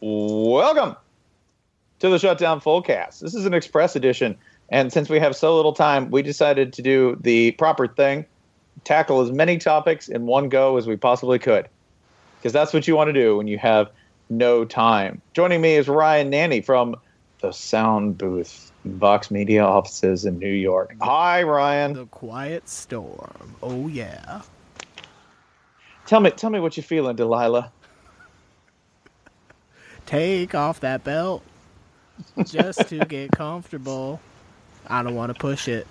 Welcome to the Shutdown Fullcast. This is an express edition, and since we have so little time, we decided to do the proper thing tackle as many topics in one go as we possibly could. Because that's what you want to do when you have no time. Joining me is Ryan Nanni from the Sound Booth Vox Media offices in New York. Hi, Ryan. The Quiet Storm. Oh yeah. Tell me, tell me what you're feeling, Delilah. Take off that belt just to get comfortable. I don't want to push it.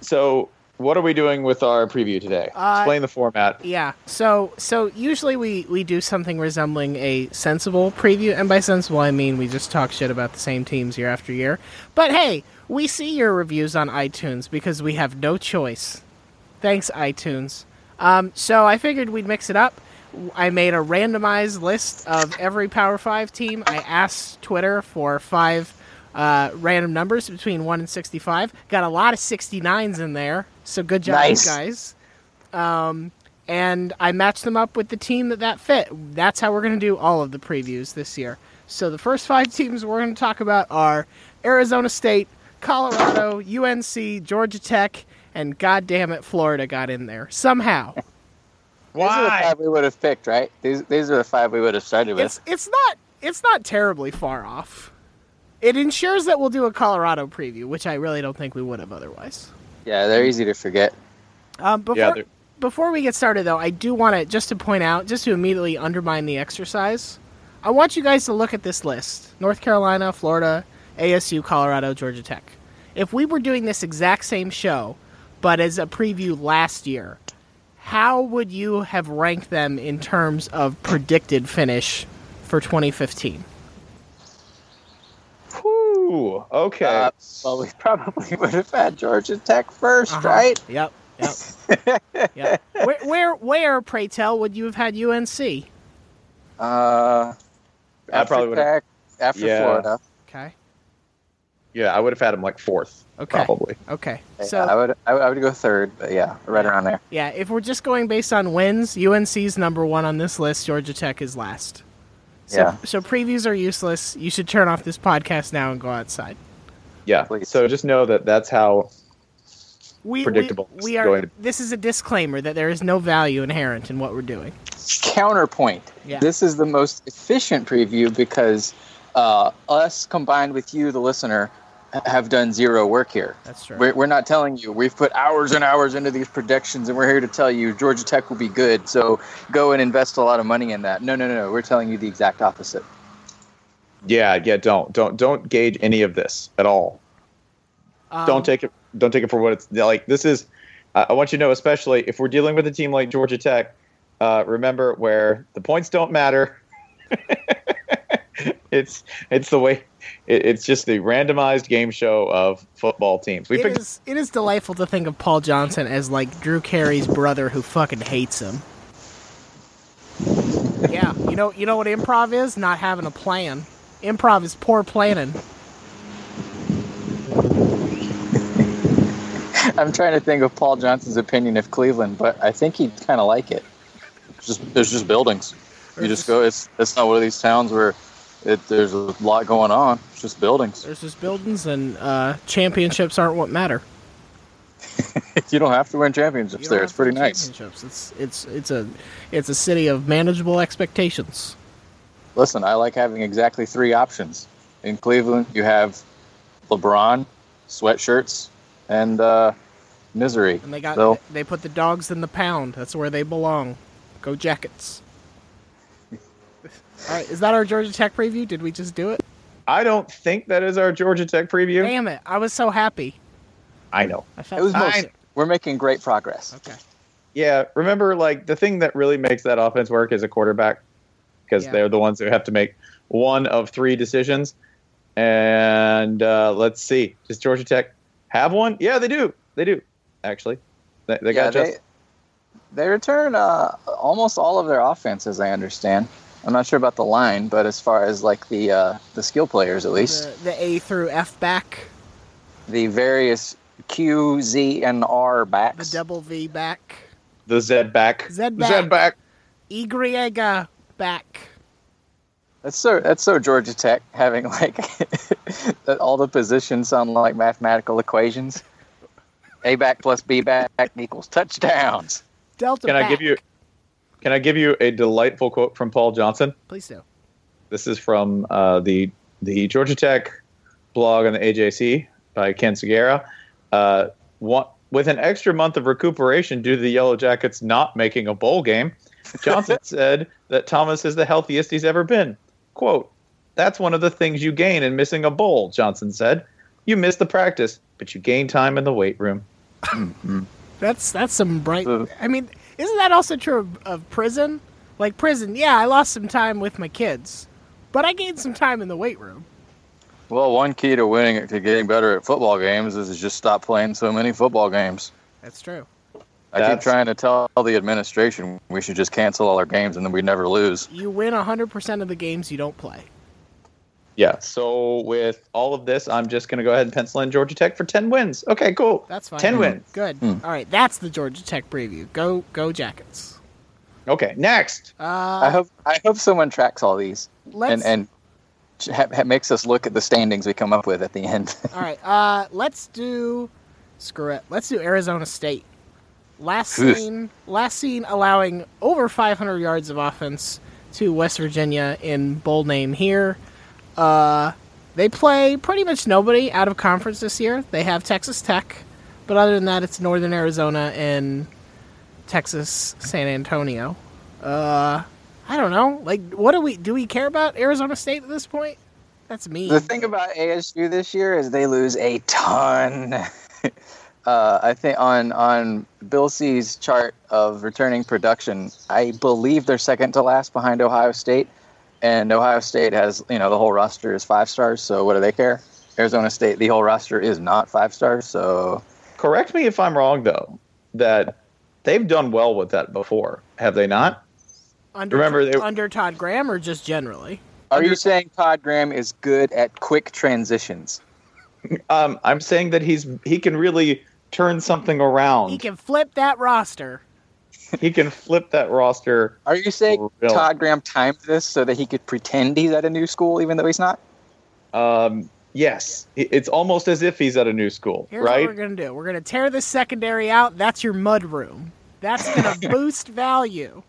So, what are we doing with our preview today? Uh, Explain the format. Yeah. So so usually we we do something resembling a sensible preview, and by sensible I mean we just talk shit about the same teams year after year. But hey, we see your reviews on iTunes because we have no choice. Thanks iTunes. Um, so I figured we'd mix it up. I made a randomized list of every Power Five team. I asked Twitter for five uh, random numbers between one and sixty-five. Got a lot of sixty-nines in there. So good job, Nice. guys. Um, and I matched them up with the team that that fit. That's how we're going to do all of the previews this year. So the first five teams we're going to talk about are Arizona State, Colorado, UNC, Georgia Tech, and goddamn it, Florida got in there somehow. These are the five we would have picked, right? These these are the five we would have started with. It's it's not it's not terribly far off. It ensures that we'll do a Colorado preview, which I really don't think we would have otherwise. yeah, they're easy to forget. Um, before Yeah, before we get started, though, I do want to just to point out, just to immediately undermine the exercise. I want you guys to look at this list: North Carolina, Florida, ASU, Colorado, Georgia Tech. If we were doing this exact same show, but as a preview last year, how would you have ranked them in terms of predicted finish for 2015? Whew, okay. Uh, well, we probably would have had Georgia Tech 1st Uh-huh. right? Yep. Yep. yep. Where, where, where, pray tell, would you have had UNC? Uh, I after probably would've- after Yeah. Florida. Okay. Yeah, I would have had him like fourth, Okay. probably. Okay. So I would I would, I would go third, but yeah, right around there. Yeah, if we're just going based on wins, UNC's number one on this list. Georgia Tech is last. So, Yeah. So previews are useless. You should turn off this podcast now and go outside. Yeah. Please. So just know that that's how. We, Predictable. We, we are. going to- This is a disclaimer that there is no value inherent in what we're doing. Counterpoint. Yeah. This is the most efficient preview because uh, us combined with you, the listener, have done zero work here. That's true. We're, we're not telling you. We've put hours and hours into these predictions, and we're here to tell you Georgia Tech will be good. So go and invest a lot of money in that. No, no, no, no. We're telling you the exact opposite. Yeah, yeah. Don't, don't, don't gauge any of this at all. Um, don't take it. Don't take it for what it's like. This is. I I want you to know, especially if we're dealing with a team like Georgia Tech. Uh, remember where the points don't matter. it's it's the way. It, it's just the randomized game show of football teams. We It picked is, it is delightful to think of Paul Johnson as like Drew Carey's brother who fucking hates him. yeah, you know, you know what improv is? Not having a plan. Improv is poor planning. I'm trying to think of Paul Johnson's opinion of Cleveland, but I think he'd kind of like it. It's just there's just buildings. You just go. It's it's not one of these towns where it, there's a lot going on. It's just buildings. There's just buildings and uh, championships aren't what matter. you don't have to win championships there. It's pretty nice. championships. It's it's it's a it's a city of manageable expectations. Listen, I like having exactly three options. In Cleveland, you have LeBron, sweatshirts, and uh, misery. And they got So- they put the dogs in the pound. That's where they belong. Go Jackets. All right, is that our Georgia Tech preview? Did we just do it? I don't think that is our Georgia Tech preview. Damn it! I was so happy. I know. I felt It was most, we're making great progress. okay. Yeah, remember, like the thing that really makes that offense work is a quarterback, because Yeah. they're the ones who have to make one of three decisions. And uh, let's see, does Georgia Tech have one? Yeah, they do. They do actually. They, they yeah, got just they, they return uh, almost all of their offense, as I understand. I'm not sure about the line, but as far as like the uh, the skill players, at least The, the A through F back, the various Q, Z, and R backs, the double V back, the Z back. Z Z back. back. Y back. That's so that's so Georgia Tech having like all the positions sound like mathematical equations. A back plus B back equals touchdowns. Delta. Can I give you? Can I give you a delightful quote from Paul Johnson? Please do. This is from uh, the the Georgia Tech blog on the AJC by Ken Sugiura. Uh, one, with an extra month of recuperation due to the Yellow Jackets not making a bowl game, Johnson said that Thomas is the healthiest he's ever been. "Quote: That's one of the things you gain in missing a bowl," Johnson said. "You miss the practice, but you gain time in the weight room." That's that's some bright. I mean, isn't that also true of, of prison? Like prison, yeah, I lost some time with my kids, but I gained some time in the weight room. Well, one key to winning to getting better at football games is just stop playing so many football games. That's true. I That's- keep trying to tell the administration we should just cancel all our games and then we'd never lose. You win 100% of the games you don't play. Yeah. So with all of this, I'm just going to go ahead and pencil in Georgia Tech for ten wins. Okay, cool. That's fine. 10 wins. Good. Hmm. All right, that's the Georgia Tech preview. Go go Jackets. Okay, next. Uh, I hope I hope someone tracks all these let's, and and ha- ha- makes us look at the standings we come up with at the end. All right, uh, let's do screw it. Let's do Arizona State. Last Oof. scene, last scene allowing over 500 yards of offense to West Virginia in bold name here. Uh, they play pretty much nobody out of conference this year. They have Texas Tech, but other than that, it's Northern Arizona and Texas San Antonio. Uh, I don't know. Like, what do we do? We care about Arizona State at this point? That's me. the thing about ASU this year is they lose a ton. uh, I think on on Bill C's chart of returning production, I believe they're second to last behind Ohio State, and Ohio State has you know the whole roster is five stars. So what do they care? Arizona State, the whole roster is not five stars. So Correct me if I'm wrong, though, that they've done well with that before, have they not? Under, Remember, they- under Todd Graham or just generally? are you saying Todd Graham is good at quick transitions? Um, I'm saying that he's he can really turn something around. He can flip that roster. He can flip that roster. Are you saying real. Todd Graham timed this so that he could pretend he's at a new school even though he's not? Um, yes, it's almost as if he's at a new school, Here's what right? we're gonna do. We're gonna tear this secondary out. That's your mud room. That's gonna boost value.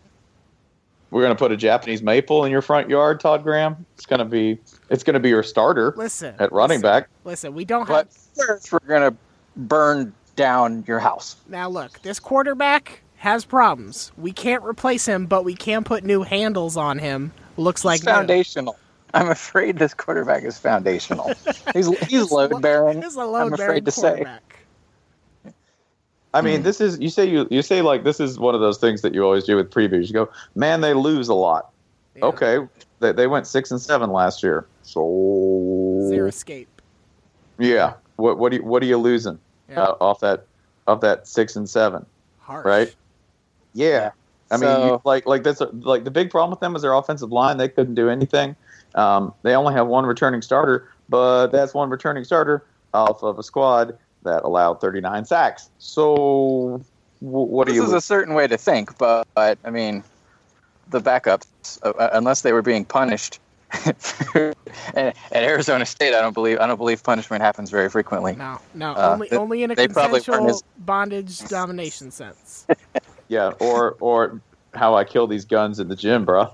We're gonna put a Japanese maple in your front yard, Todd Graham. It's gonna be it's gonna be your starter Listen. at running listen, back. Listen, we don't have first, we're gonna burn down your house. now. Look, this quarterback has problems. We can't replace him, but we can put new handles on him. Looks like It's new. foundational. I'm afraid this quarterback is foundational. He's he's load bearing. This is a I'm load afraid bearing to say. quarterback. I mean, this is you say you you say like this is one of those things that you always do with previews. You go, man, they lose a lot. Yeah. Okay, they, they went six and seven last year. So Zero escape. yeah, what what do you, what are you losing Yeah. uh, off that off that six and seven? Harsh. right? Yeah. Yeah. I mean, So- you, like like that's like the big problem with them is their offensive line. They couldn't do anything. Um, they only have one returning starter, but that's one returning starter off of a squad that allowed 39 sacks. So, w- what do you? This is a certain way to think, but, but I mean, the backups, uh, uh, unless they were being punished. at, at Arizona State, I don't believe I don't believe punishment happens very frequently. No, no, Uh, only th- only in a they consensual as- bondage domination sense. yeah, or or how I kill these guns in the gym, bro.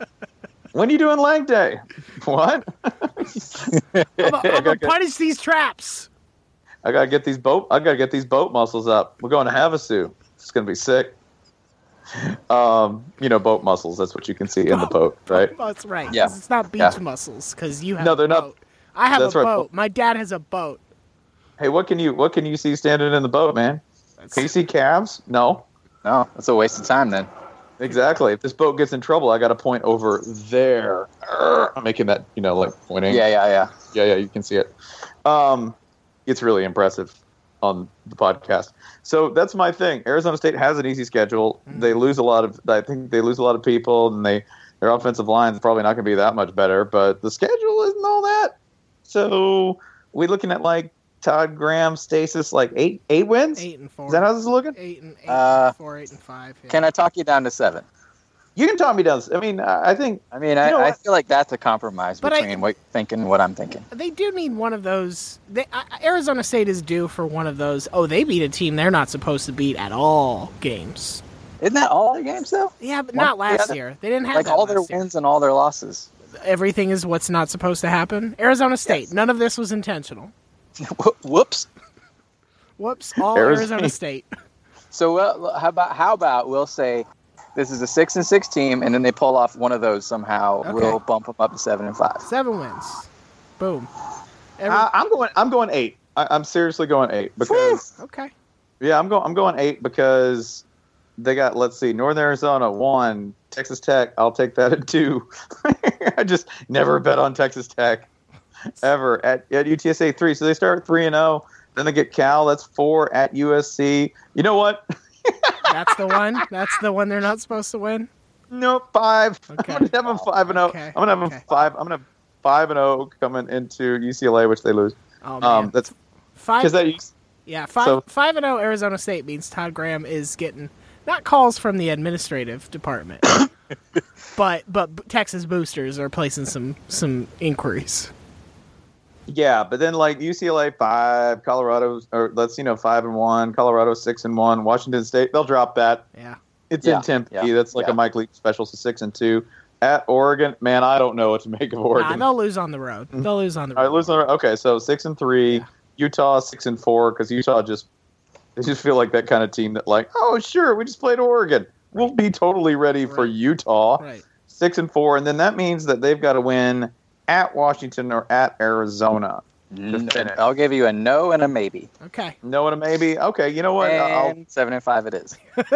when are you doing leg day? What? I'm gonna punish these traps. I gotta get these boat. I gotta get these boat muscles up. We're going to Havasu. It's gonna be sick. Um, you know, boat muscles. That's what you can see in the boat, right? That's right. Yeah. 'cause It's not beach Yeah. muscles because you have. No, they're not- boat. I have That's a right. boat. My dad has a boat. Hey, what can you what can you see standing in the boat, man? That's- Can you see calves? No. No, that's a waste of time then. Exactly. If this boat gets in trouble, I got to point over there. Arr, I'm making that, you know, like pointing. Yeah, yeah, yeah. yeah, yeah. You can see it. Um, it's really impressive on the podcast. So that's my thing. Arizona State has an easy schedule. Mhm. They lose a lot of. I think they lose a lot of people, and they their offensive line is probably not going to be that much better. But the schedule isn't all that. So we're looking at like Todd Graham stasis, like eight eight wins. Eight and four. Is that how this is looking? eight and eight, Uh, and four, eight and five. Yeah. Can I talk you down to seven? you can talk me down. I mean, I I think I mean, I, I feel like that's a compromise But I- between what you're thinking and what I'm thinking. They do need one of those. They, uh, Arizona State is due for one of those. Oh, they beat a team they're not supposed to beat at all. Games. Isn't that all their games though? Yeah, but One- not last yeah, year. They didn't have Like that all their year. wins and all their losses. Everything is what's not supposed to happen. Arizona State. Yes. None of this was intentional. Whoops. Whoops. All Arizona- Arizona State. So well, how about how about we'll say this is a six and six team, and then they pull off one of those somehow. Okay. We'll bump them up to seven and five. Seven wins. Boom. Every- I, I'm going. I'm going eight. I, I'm seriously going eight because okay. yeah, I'm going. I'm going eight because they got. Let's see, Northern Arizona one, Texas Tech. I'll take that at two. I just never bet on Texas Tech ever at at UTSA three. So they start three and zero. Then they get Cal. That's four at USC. You know what? That's the one. That's the one they're not supposed to win. Nope, five. Okay. I'm gonna have them five and zero. Okay. I'm gonna have them five. I'm gonna have five and zero coming into UCLA, which they lose. Oh man. Um, that's five. because that. Yeah, five So- five and zero Arizona State means Todd Graham is getting not calls from the administrative department, but but Texas boosters are placing some some inquiries. Yeah, but then like UCLA five, Colorado or let's you know five and one, Colorado six and one, Washington State they'll drop that. Yeah, It's Yeah, in Tempe. yeah, That's like yeah. a Mike Leach special, so six and two. At Oregon, man, I don't know what to make of nah, Oregon. they'll lose on the road. Mm-hmm. They'll lose on the All road. right, losing. Okay, so six and three. Yeah. Utah six and four because Utah just they just feel like that kind of team that like oh sure we just played Oregon we'll be totally ready for Utah Right. six and four and then that means that they've got to win at Washington or at Arizona. N- I'll give you a no and a maybe. Okay. No and a maybe. Okay, you know what? I'll, seven and five it is.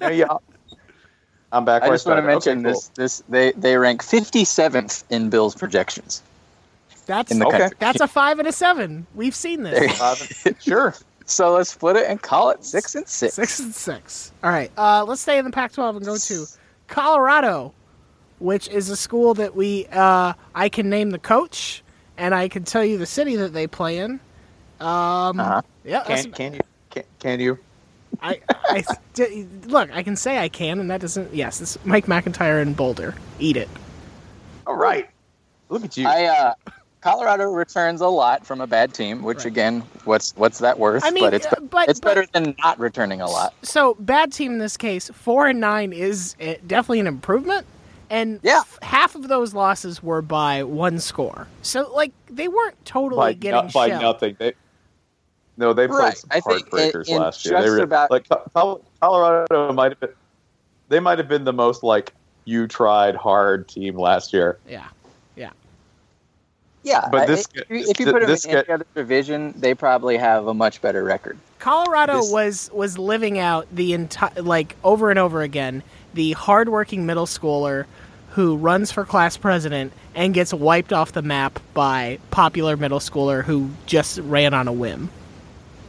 yeah, yeah. I'm back. I where just want to started. Okay, mention cool. this. This they they rank 57th in Bills projections That's in the Okay. country. that's a five and a seven. We've seen this. go. Sure. So let's split it and call it six and six. Six and six. All right. Uh, let's stay in the Pac-12 and go to Colorado, which is a school that we uh, I can name the coach and I can tell you the city that they play in. Um, Uh-huh. Yeah. Can, can you? Can, can you? I, I d- look. I can say I can, and that doesn't. Yes, it's Mike MacIntyre in Boulder. Eat it. All right. Look at you. I uh, Colorado returns a lot from a bad team, which Right. again, what's what's that worth? I mean, but it's uh, but- it's but- better than not returning a lot. So bad team in this case. Four and nine is uh, definitely an improvement, and Yeah. f- half of those losses were by one score. So like they weren't totally by, getting no- by shelled. nothing. They, no, they played Right. some I think in- heartbreakers in last year. They just really, about- like Colorado might have been. They might have been the most like you tried hard team last year. Yeah. Yeah, yeah. But this- if you, if you this- put them this in any other division, they probably have a much better record. Colorado This- was was living out the entire like over and over again the hardworking middle schooler who runs for class president and gets wiped off the map by popular middle schooler who just ran on a whim.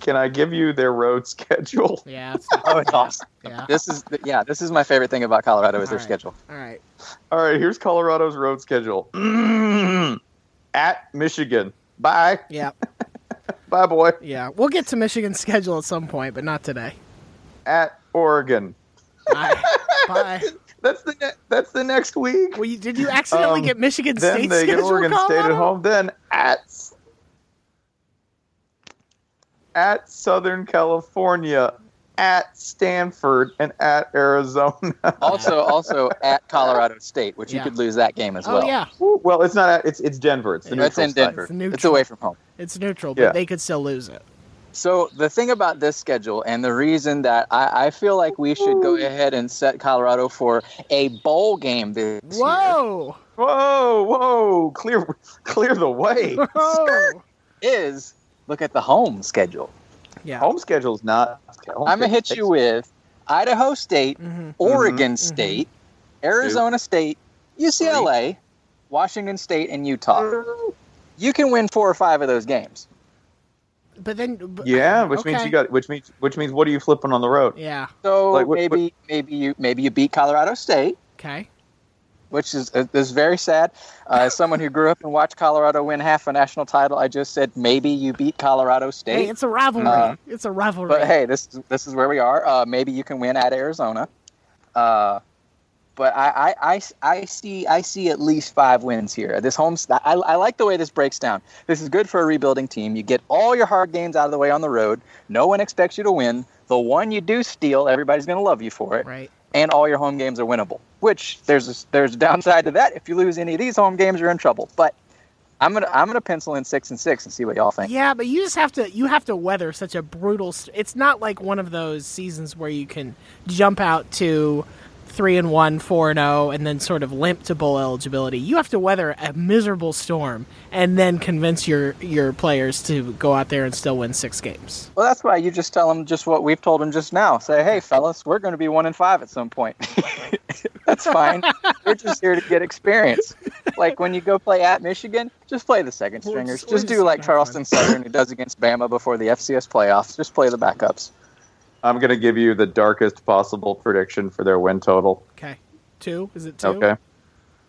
Can I give you their road schedule? Yeah. it's- Oh, it's awesome. yeah. This is yeah, this is my favorite thing about Colorado is their All right. schedule. All right. All right, here's Colorado's road schedule. At Michigan. Bye. Yeah. Bye, boy. Yeah. We'll get to Michigan's schedule at some point, but not today. At Oregon. Bye. Bye. That's the ne- that's the next week. Well, you, did you accidentally Um, get Michigan State? then State they get? Oregon State at home. Then at at Southern California, at Stanford, and at Arizona. Also, also at Colorado State, which Yeah. you could lose that game as Oh well. yeah, well, it's not. At, it's it's Denver. It's the It's neutral in. Denver. It's It's, away from home. it's neutral, but Yeah. they could still lose it. So the thing about this schedule, and the reason that I, I feel like we should go ahead and set Colorado for a bowl game this year, Whoa! Whoa, whoa! Clear, clear the way. Whoa! is look at the home schedule. Yeah. Home schedule's not. home I'm gonna hit you with Idaho State, hmm Oregon Mhm. State, Arizona State, UCLA, Washington State, and Utah. You can win four or five of those games. But then, but, Yeah, which means you got. Which means which means what are you flipping on the road? Yeah. So Like, what- maybe maybe you maybe you beat Colorado State, Okay. which is uh, is very sad. Uh, as someone who grew up and watched Colorado win half a national title, I just said maybe you beat Colorado Hey, State. it's a rivalry. Uh, it's a rivalry. but hey, this is this is where we are. Uh, maybe you can win at Arizona. But I, I, I, I see I see at least five wins here. This home, I, I like the way this breaks down. This is good for a rebuilding team. You get all your hard games out of the way on the road. No one expects you to win. The one you do steal, everybody's going to love you for it. Right. And all your home games are winnable. Which there's a, there's a downside to that. If you lose any of these home games, you're in trouble. But I'm gonna I'm gonna pencil in six and six and see what y'all think. Yeah, but you just have to you have to weather such a brutal. St- it's not like one of those seasons where you can jump out to three and one, four and zero, and then sort of limp to bowl eligibility. You have to weather a miserable storm and then convince your your players to go out there and still win six games. Well, that's why you just tell them just what we've told them just now. Say, hey, fellas, we're going to be one and five at some point. that's fine. we're just here to get experience. Like when you go play at Michigan, just play the second stringers. just- we're Just just do like Charleston Southern who does against Bama before the FCS playoffs. Just play the backups. I'm going to give you the darkest possible prediction for their win total. Okay, two is it two? Okay.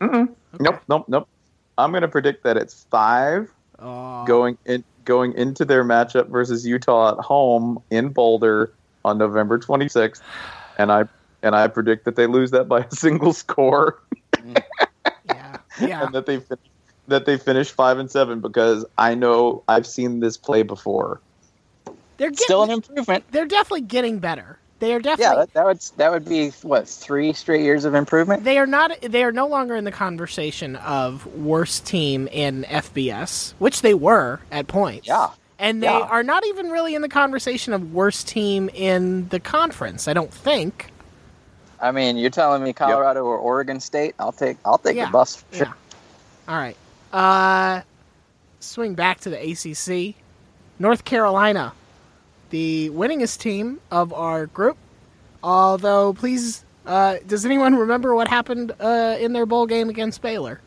Mm-mm. Okay. Nope, nope, nope. I'm going to predict that it's five Oh, going in going into their matchup versus Utah at home in Boulder on November 26th, and I and I predict that they lose that by a single score mm. yeah, yeah. and that they fin- that they finish five and seven because I know I've seen this play before. They're getting, Still an improvement. they're definitely getting better. They are definitely. Yeah, that, that would that would be what three straight years of improvement. They are not. They are no longer in the conversation of worst team in FBS, which they were at points. Yeah. and they Yeah. are not even really in the conversation of worst team in the conference. I don't think. I mean, you're telling me Colorado or Oregon State? I'll take I'll take Yeah. the bus. for sure. Yeah. All right. Uh, swing back to the ACC. North Carolina, the winningest team of our group. Although, please, uh, does anyone remember what happened uh, in their bowl game against Baylor?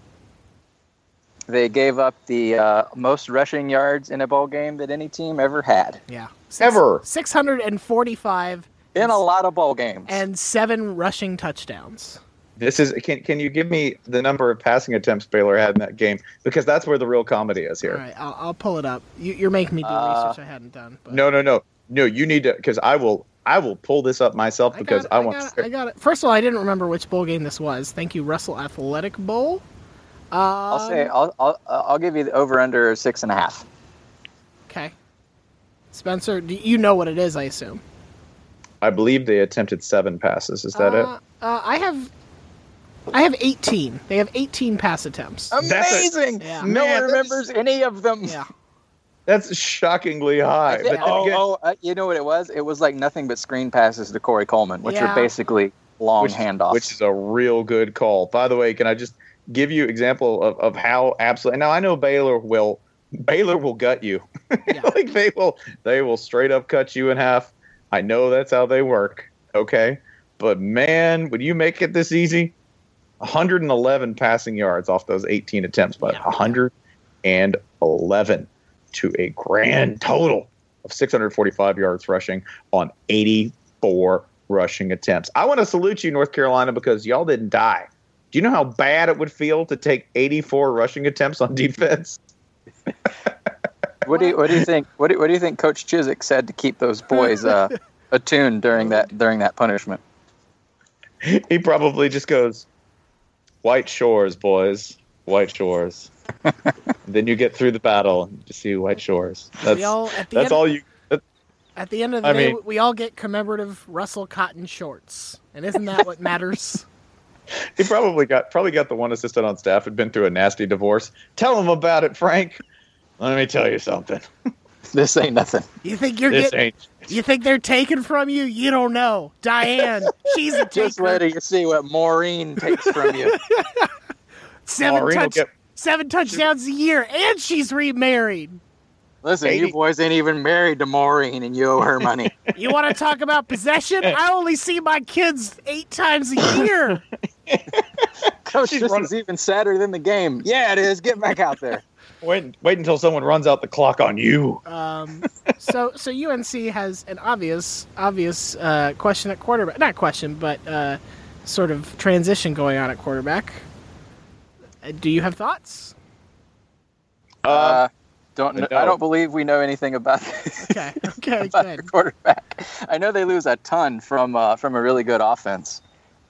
They gave up the uh, most rushing yards in a bowl game that any team ever had Yeah. Ever. 645 in a lot of bowl games. and seven rushing touchdowns. This is can can you give me the number of passing attempts Baylor had in that game because that's where the real comedy is here. All right, I'll, I'll pull it up. You, you're making me do Uh, research I hadn't done. But No, no, no, no. You need to because I will I will pull this up myself I because got it, I, I want. got to it, I got it. First of all, I didn't remember which bowl game this was. Thank you, Russell Athletic Bowl. Um, I'll say I'll, I'll I'll give you the over under six and a half. Okay. Spencer, do you know what it is? I assume. I believe they attempted seven passes. Is that it? Uh, uh, I have, I have 18. They have 18 pass attempts. That's a- Amazing! Yeah. No Man, one remembers any of them. yeah. That's shockingly high. I But think- oh, again- oh, uh, you know what it was? It was like nothing but screen passes to Corey Coleman, which Yeah. are basically long which, handoffs. which is a real good call. By the way, can I just give you example of, of how absolutely now I know Baylor will Baylor will gut you. Yeah. like they will they will straight up cut you in half. I know that's how they work. Okay. But man, would you make it this easy? 111 passing yards off those 18 attempts, but Yeah. 111 to a grand total of 645 yards rushing on 84 rushing attempts. I want to salute you, North Carolina, because y'all didn't die. Do you know how bad it would feel to take 84 rushing attempts on defense? What do you What do you think? What do, what do you think Coach Chizik said to keep those boys uh, attuned during that during that punishment? He probably just goes, "White Shores, boys, White Shores." then you get through the battle you see White Shores. That's all that's end, all you. that- At the end of the I day, mean- we all get commemorative Russell Cotton shorts, and isn't that what matters? He probably got probably got the one assistant on staff had been through a nasty divorce. Tell him about it, Frank. Let me tell you something. This ain't nothing. You think you're This getting? ain't. You think they're taking from you? You don't know, Diane. She's a Just taker. wait till you see what Maureen takes from you. seven Maureen touch, get- seven touchdowns a year, and she's remarried. Listen, you boys ain't even married to Maureen, and you owe her money. You want to talk about possession? I only see my kids eight times a year. Coach, She's this running- is even sadder than the game. Yeah, it is. Get back out there. Wait, wait until someone runs out the clock on you. Um, so, so UNC has an obvious, obvious uh, question at quarterback. Not question, but uh, sort of transition going on at quarterback. Uh, Do you have thoughts? Uh, don't kn- no. I don't believe we know anything about Okay, okay, about good. quarterback. I know they lose a ton from uh, from a really good offense,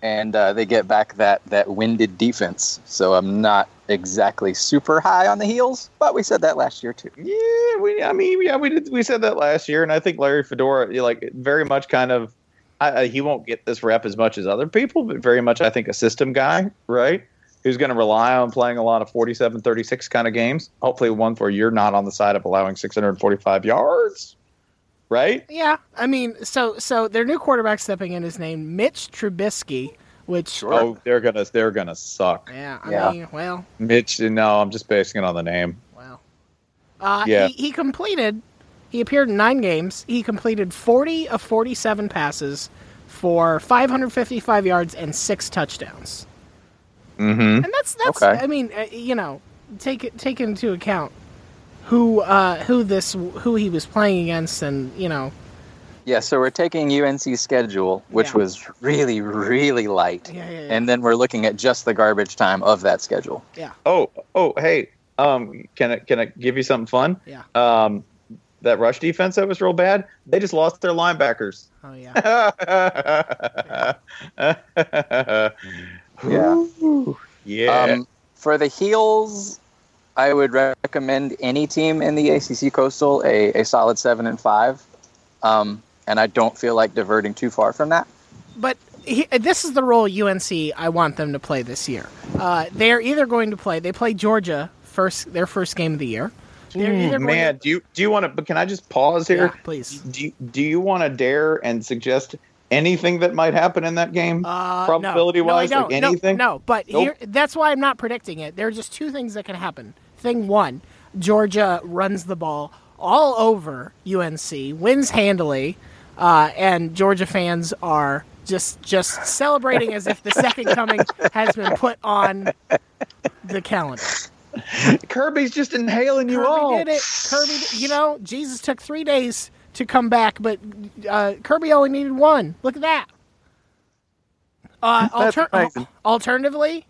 and uh, they get back that that winded defense. So I'm not exactly super high on the heels, but we said that last year too. Yeah, we. I mean, yeah, we did. We said that last year, and I think Larry Fedora, like, very much kind of. I, he won't get this rep as much as other people, but very much, I think, a system guy, right? Who's going to rely on playing a lot of 47 36 kind of games. Hopefully, one where you're not on the side of allowing 645 yards, right? Yeah, I mean, so so their new quarterback stepping in is named Mitch Trubisky, which Oh, they're gonna they're gonna suck. yeah, I Yeah. mean, well, Mitch, no, I'm just basing it on the name. well, uh, Yeah. he, he completed. He appeared in nine games. He completed 40 of 47 passes for 555 yards and six touchdowns. Mm-hmm. And that's that's. Okay. I mean, uh, you know, take it take into account who uh, who this who he was playing against, and you know, Yeah, so we're taking UNC's schedule, which Yeah. was really, really light, Yeah, yeah, yeah. and then we're looking at just the garbage time of that schedule. yeah, Oh, oh, hey, um, can I can I give you something fun? yeah. Um, that rush defense that was real bad. They just lost their linebackers. Oh yeah. Yeah. Yeah. Um, for the heels, I would recommend any team in the ACC Coastal a, a solid seven and five, um, and I don't feel like diverting too far from that. but he, this is the role UNC I want them to play this year. Uh, they're either going to play. They play Georgia first, their first game of the year. They're Ooh, either going man, to- do you do you want to? But can I just pause here? Yeah, please. Do you, do you want to dare and suggest anything that might happen in that game? Uh, Probability no, no, wise, like don't. No, anything? No, but Nope. here that's why I'm not predicting it. There are just two things that can happen. Thing one, Georgia runs the ball all over UNC, wins handily, uh, and Georgia fans are just just celebrating as if the second coming has been put on the calendar. Kirby's just inhaling you Kirby all. did it. Kirby, you know, Jesus took three days to come back, but uh, Kirby only needed one. Look at that. Uh, alter- alternatively,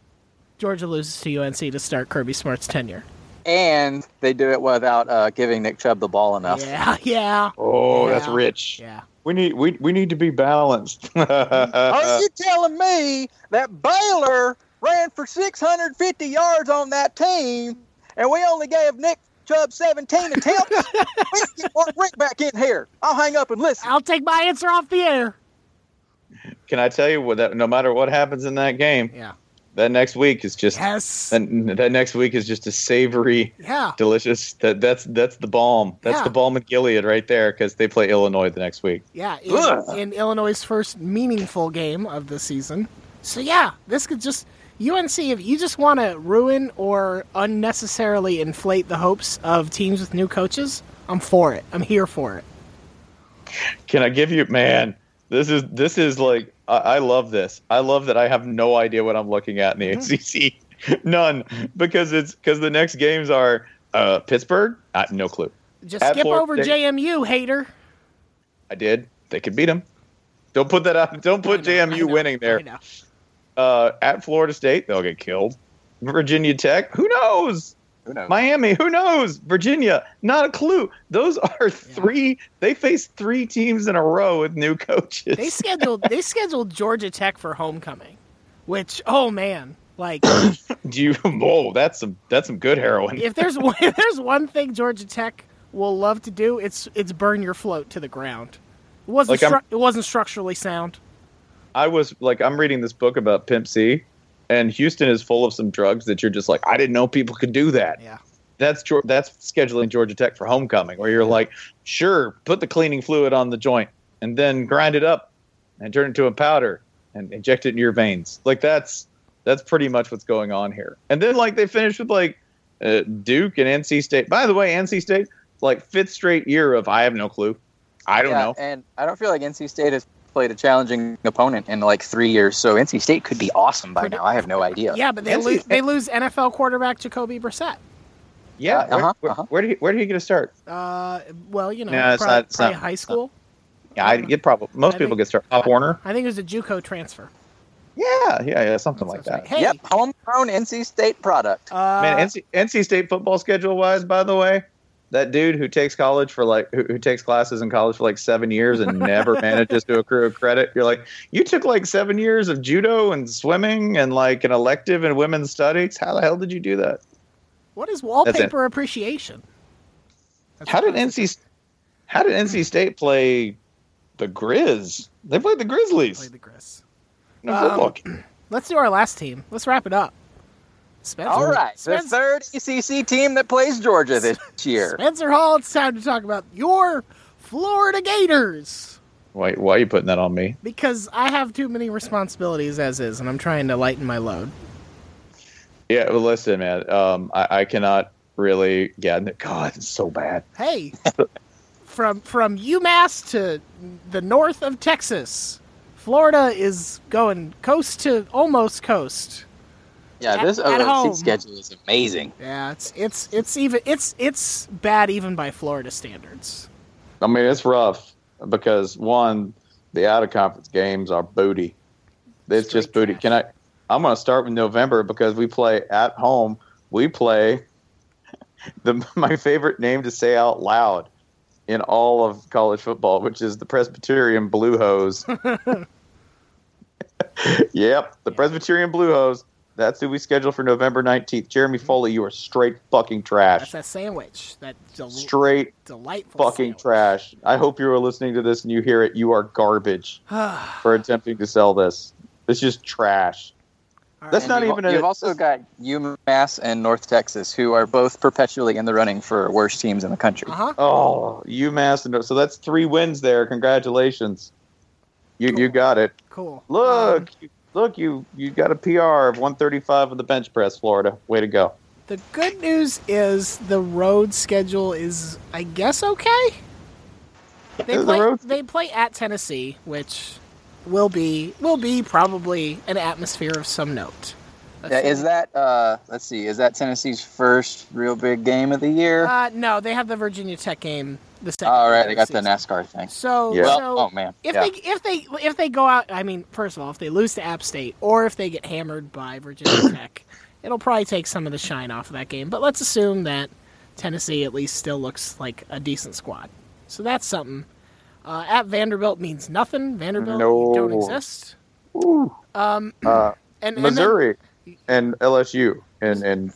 Georgia loses to UNC to start Kirby Smart's tenure. And they do it without uh, giving Nick Chubb the ball enough. Yeah, yeah, Oh, that's rich. yeah. We need we we need to be balanced. Are you telling me that Baylor ran for 650 yards on that team, and we only gave Nick Chubb 17 attempts? we need to get Mark Richt back in here. I'll hang up and listen. I'll take my answer off the air. Can I tell you what? That no matter what happens in that game, Yeah. That next week is just Yes. that, that next week is just a savory, Yeah. delicious. That that's that's the balm. That's Yeah. the balm in Gilead right there because they play Illinois the next week. Yeah. In, in Illinois' first meaningful game of the season. So yeah, this could just UNC. If you just want to ruin or unnecessarily inflate the hopes of teams with new coaches, I'm for it. I'm here for it. Can I give you, man? This is this is like I, I love this. I love that I have no idea what I'm looking at in the Mm-hmm. ACC. None, because it's because the next games are uh, Pittsburgh. Uh, no clue. Just At skip Florida over State. JMU, hater. I did. They could beat them. Don't put that out. Don't put know, JMU know, winning there. Uh, at Florida State, they'll get killed. Virginia Tech, who knows? Who knows? Miami, who knows? Virginia, not a clue. Those are three. They faced three teams in a row with new coaches. They scheduled they scheduled Georgia Tech for homecoming, which oh man, like Do you? Whoa, that's some that's some good heroin. if there's one, if there's one thing Georgia Tech will love to do, it's it's burn your float to the ground. It wasn't Like, stru- it wasn't structurally sound. I was like, I'm reading this book about Pimp C, and Houston is full of some drugs that you're just like, I didn't know people could do that. Yeah. That's Geor- that's scheduling Georgia Tech for homecoming, where you're like, sure, put the cleaning fluid on the joint and then grind it up and turn it into a powder and inject it in your veins. Like that's that's pretty much what's going on here. And then like they finish with like uh, Duke and NC State. By the way, NC State like fifth straight year of I have no clue. I don't Yeah, know. And I don't feel like NC State has played a challenging opponent in like three years, so NC State could be awesome by now. I have no idea. Yeah, but they NC lose State- they lose NFL quarterback Jacoby Brissett. Yeah, where, Uh-huh, where, uh-huh. where did he where did he get a start? Uh, well, you know, No, it's probably, not- it's probably not- high it's not. school. Yeah, I get probably most I people think- get start Pop Warner. I think it was a JUCO transfer. Yeah, yeah, yeah, something like that. right. Hey, Yep, homegrown NC State product. uh, Man, NC, NC State football schedule wise, by the way, that dude who takes college for like who, who takes classes in college for like seven years and never manages to accrue credit. You're like, you took like seven years of judo and swimming and like an elective in women's studies. How the hell did you do that? What is wallpaper appreciation? That's How did what I was NC How did NC State play the Grizz? They played the Grizzlies. Play the Grizz. a Um, football game. Let's do our last team. Let's wrap it up. Spencer, All right, the Spencer, third ACC team that plays Georgia this year. Spencer Hall. It's time to talk about your Florida Gators Why, why are you putting that on me? because I have too many responsibilities as is, and I'm trying to lighten my load. Yeah, well, listen, man. Um, I, I cannot really. Get. Yeah, God, it's so bad. Hey, from from UMass to the north of Texas, Florida is going coast to almost coast. Yeah, this At- at OSC home. schedule is amazing. Yeah, it's it's it's even it's it's bad even by Florida standards. I mean, it's rough because one, the out of conference games are booty. It's Straight just booty. trash. Can I? I'm going to start with November because we play at home. We play the my favorite name to say out loud in all of college football, which is the Presbyterian Blue Hose. yep, the Presbyterian Blue Hose. That's who we scheduled for November 19th. Jeremy Foley, you are straight fucking trash. That's trash. that sandwich. That del- Straight delightful fucking sandwich. trash. I hope you are listening to this and you hear it. You are garbage for attempting to sell this. It's just trash. All That's And not you've, even a- You've also got UMass and North Texas, who are both perpetually in the running for worst teams in the country. Uh huh. Oh, UMass. and- So that's three wins there. Congratulations. You you got it. Cool. Look, Um, you- look, you you got a PR of 135 of the bench press, Florida. Way to go. the good news is the road schedule is, I guess, okay. They The play. road- They play at Tennessee, which will be will be probably an atmosphere of some note. Yeah, is that uh, let's see, is that Tennessee's first real big game of the year? Uh, no, they have the Virginia Tech game. The second. All right, they got the the. NASCAR thing. So, Yeah. Well, oh man, if yeah. they if they if they go out, I mean, first of all, if they lose to App State or if they get hammered by Virginia Tech, it'll probably take some of the shine off of that game. But let's assume that Tennessee at least still looks like a decent squad. So that's something. Uh, at Vanderbilt means nothing. Vanderbilt No. don't exist. Ooh. Um, Uh, and, and then- Missouri and LSU and and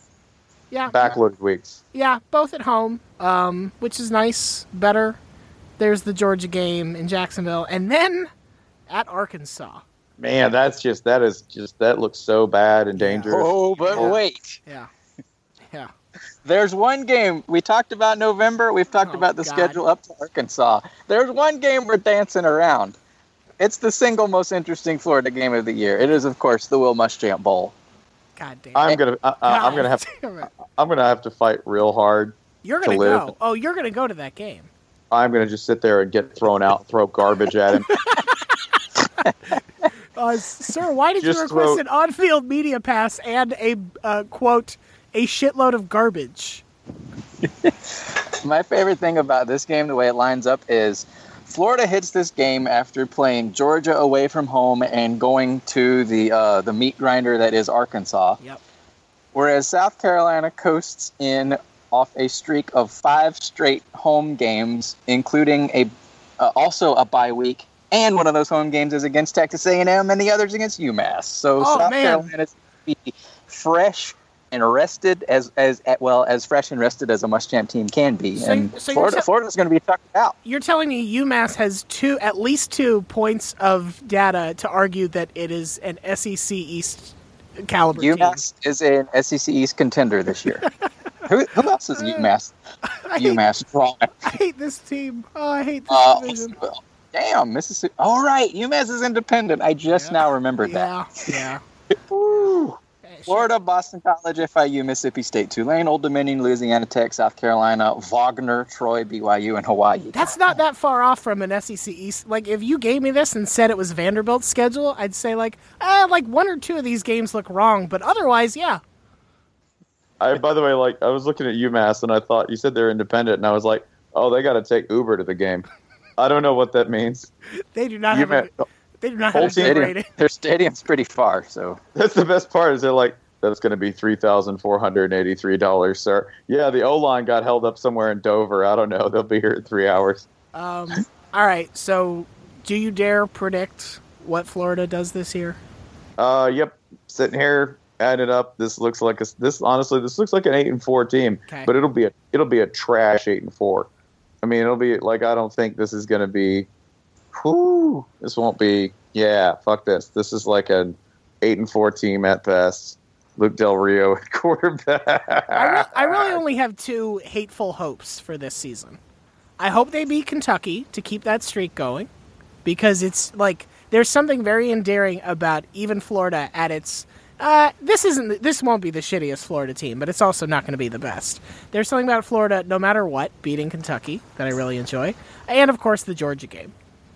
yeah, backloaded weeks. yeah, both at home, um, which is nice. Better. There's the Georgia game in Jacksonville, and then at Arkansas. Man, that's just that is just that looks so bad and dangerous. Oh, but Yeah. wait. Yeah, yeah. There's one game we talked about November. We've talked Oh, about the God. schedule up to Arkansas. There's one game we're dancing around. It's the single most interesting Florida game of the year. It is, of course, the Will Muschamp Bowl. God damn. I'm gonna I, I- I'm gonna have God damn it. I'm gonna have to fight real hard. You're to gonna live. go. Oh, you're gonna go to that game. I'm gonna just sit there and get thrown out, throw garbage at him. Uh, sir, why did you request throw- an on-field media pass and a uh, quote a shitload of garbage? My favorite thing about this game, the way it lines up, is Florida hits this game after playing Georgia away from home and going to the uh, the meat grinder that is Arkansas. Yep. Whereas South Carolina coasts in off a streak of five straight home games, including a uh, also a bye week, and one of those home games is against Texas A&M, and the others against UMass. So Oh, South man. Carolina's be fresh and rested as as well as fresh and rested as a Muschamp team can be, So- and so Florida te- Florida's going to be tucked out. You're telling me UMass has two, at least two points of data to argue that it is an SEC East caliber team. UMass is an SEC East contender this year. who, who else is UMass? I hate, UMass drawing. I hate this team. Oh, I hate this Uh, division. damn, Mississippi. All right, UMass is independent. I just Yeah. now remembered that. Yeah, yeah. Woo. Shit. Florida, Boston College, FIU, Mississippi State, Tulane, Old Dominion, Louisiana Tech, South Carolina, Wagner, Troy, BYU, and Hawaii. That's not that far off from an SEC East. Like, if you gave me this and said it was Vanderbilt's schedule, I'd say like, eh, like one or two of these games look wrong, but otherwise, yeah. I by the way, like I was looking at UMass and I thought you said they're independent, and I was like, oh, they got to take Uber to the game. I don't know what that means. They do not have a, UMass, they do not Whole have a good stadium, rating. their stadium's pretty far, so that's the best part. Is they're like, That's going to be three thousand four hundred eighty-three dollars, sir. Yeah, the O line got held up somewhere in Dover. I don't know. They'll be here in three hours. Um, all right. So, do you dare predict what Florida does this year? Uh, yep. Sitting here, adding up, this looks like a, this. Honestly, this looks like an eight and four team, Okay. but it'll be a it'll be a trash eight and four. I mean, it'll be like I don't think this is going to be. Whoo! This won't be. Yeah, fuck this. This is like an eight and four team at best. Luke Del Rio at quarterback. I, re- I really only have two hateful hopes for this season. I hope they beat Kentucky to keep that streak going, because it's like there's something very endearing about even Florida at its. Uh, this isn't. This won't be the shittiest Florida team, but it's also not going to be the best. There's something about Florida, no matter what, beating Kentucky that I really enjoy, and of course the Georgia game.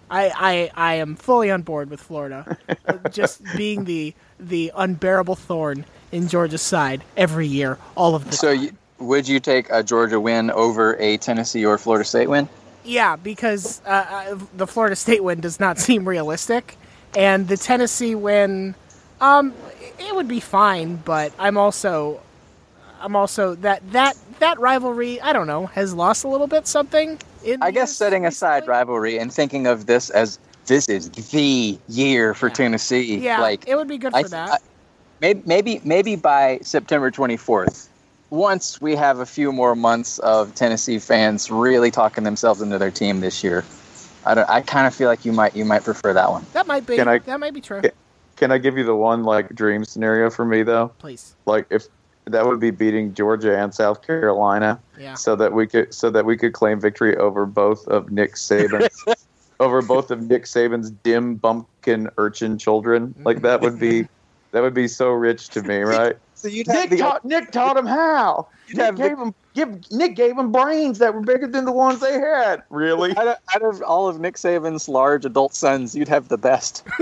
I, I, I am fully on board with Florida, just being the the unbearable thorn in Georgia's side every year, all of the So, you, would you take a Georgia win over a Tennessee or Florida State win? Yeah, because uh, uh, the Florida State win does not seem realistic, and the Tennessee win, um, it would be fine. But I'm also, I'm also that that that rivalry. I don't know has lost a little bit something. In I guess years setting aside recently. rivalry and thinking of this as this is the year for Yeah. Tennessee. Yeah, like it would be good for th- that. I- maybe maybe maybe by September 24th, once we have a few more months of Tennessee fans really talking themselves into their team this year, I don't, I kind of feel like you might you might prefer that one. that might be. Can I- that might be true. Can- Can I give you the one like dream scenario for me though? Please. Like if that would be beating Georgia and South Carolina, Yeah. so that we could so that we could claim victory over both of Nick Saban's over both of Nick Saban's dim bumpkin urchin children. Like that would be that would be so rich to me, right? So you'd Nick taught Nick taught him how. Nick have the- gave him give Nick gave him brains that were bigger than the ones they had. Really? out of, out of all of Nick Saban's large adult sons, you'd have the best.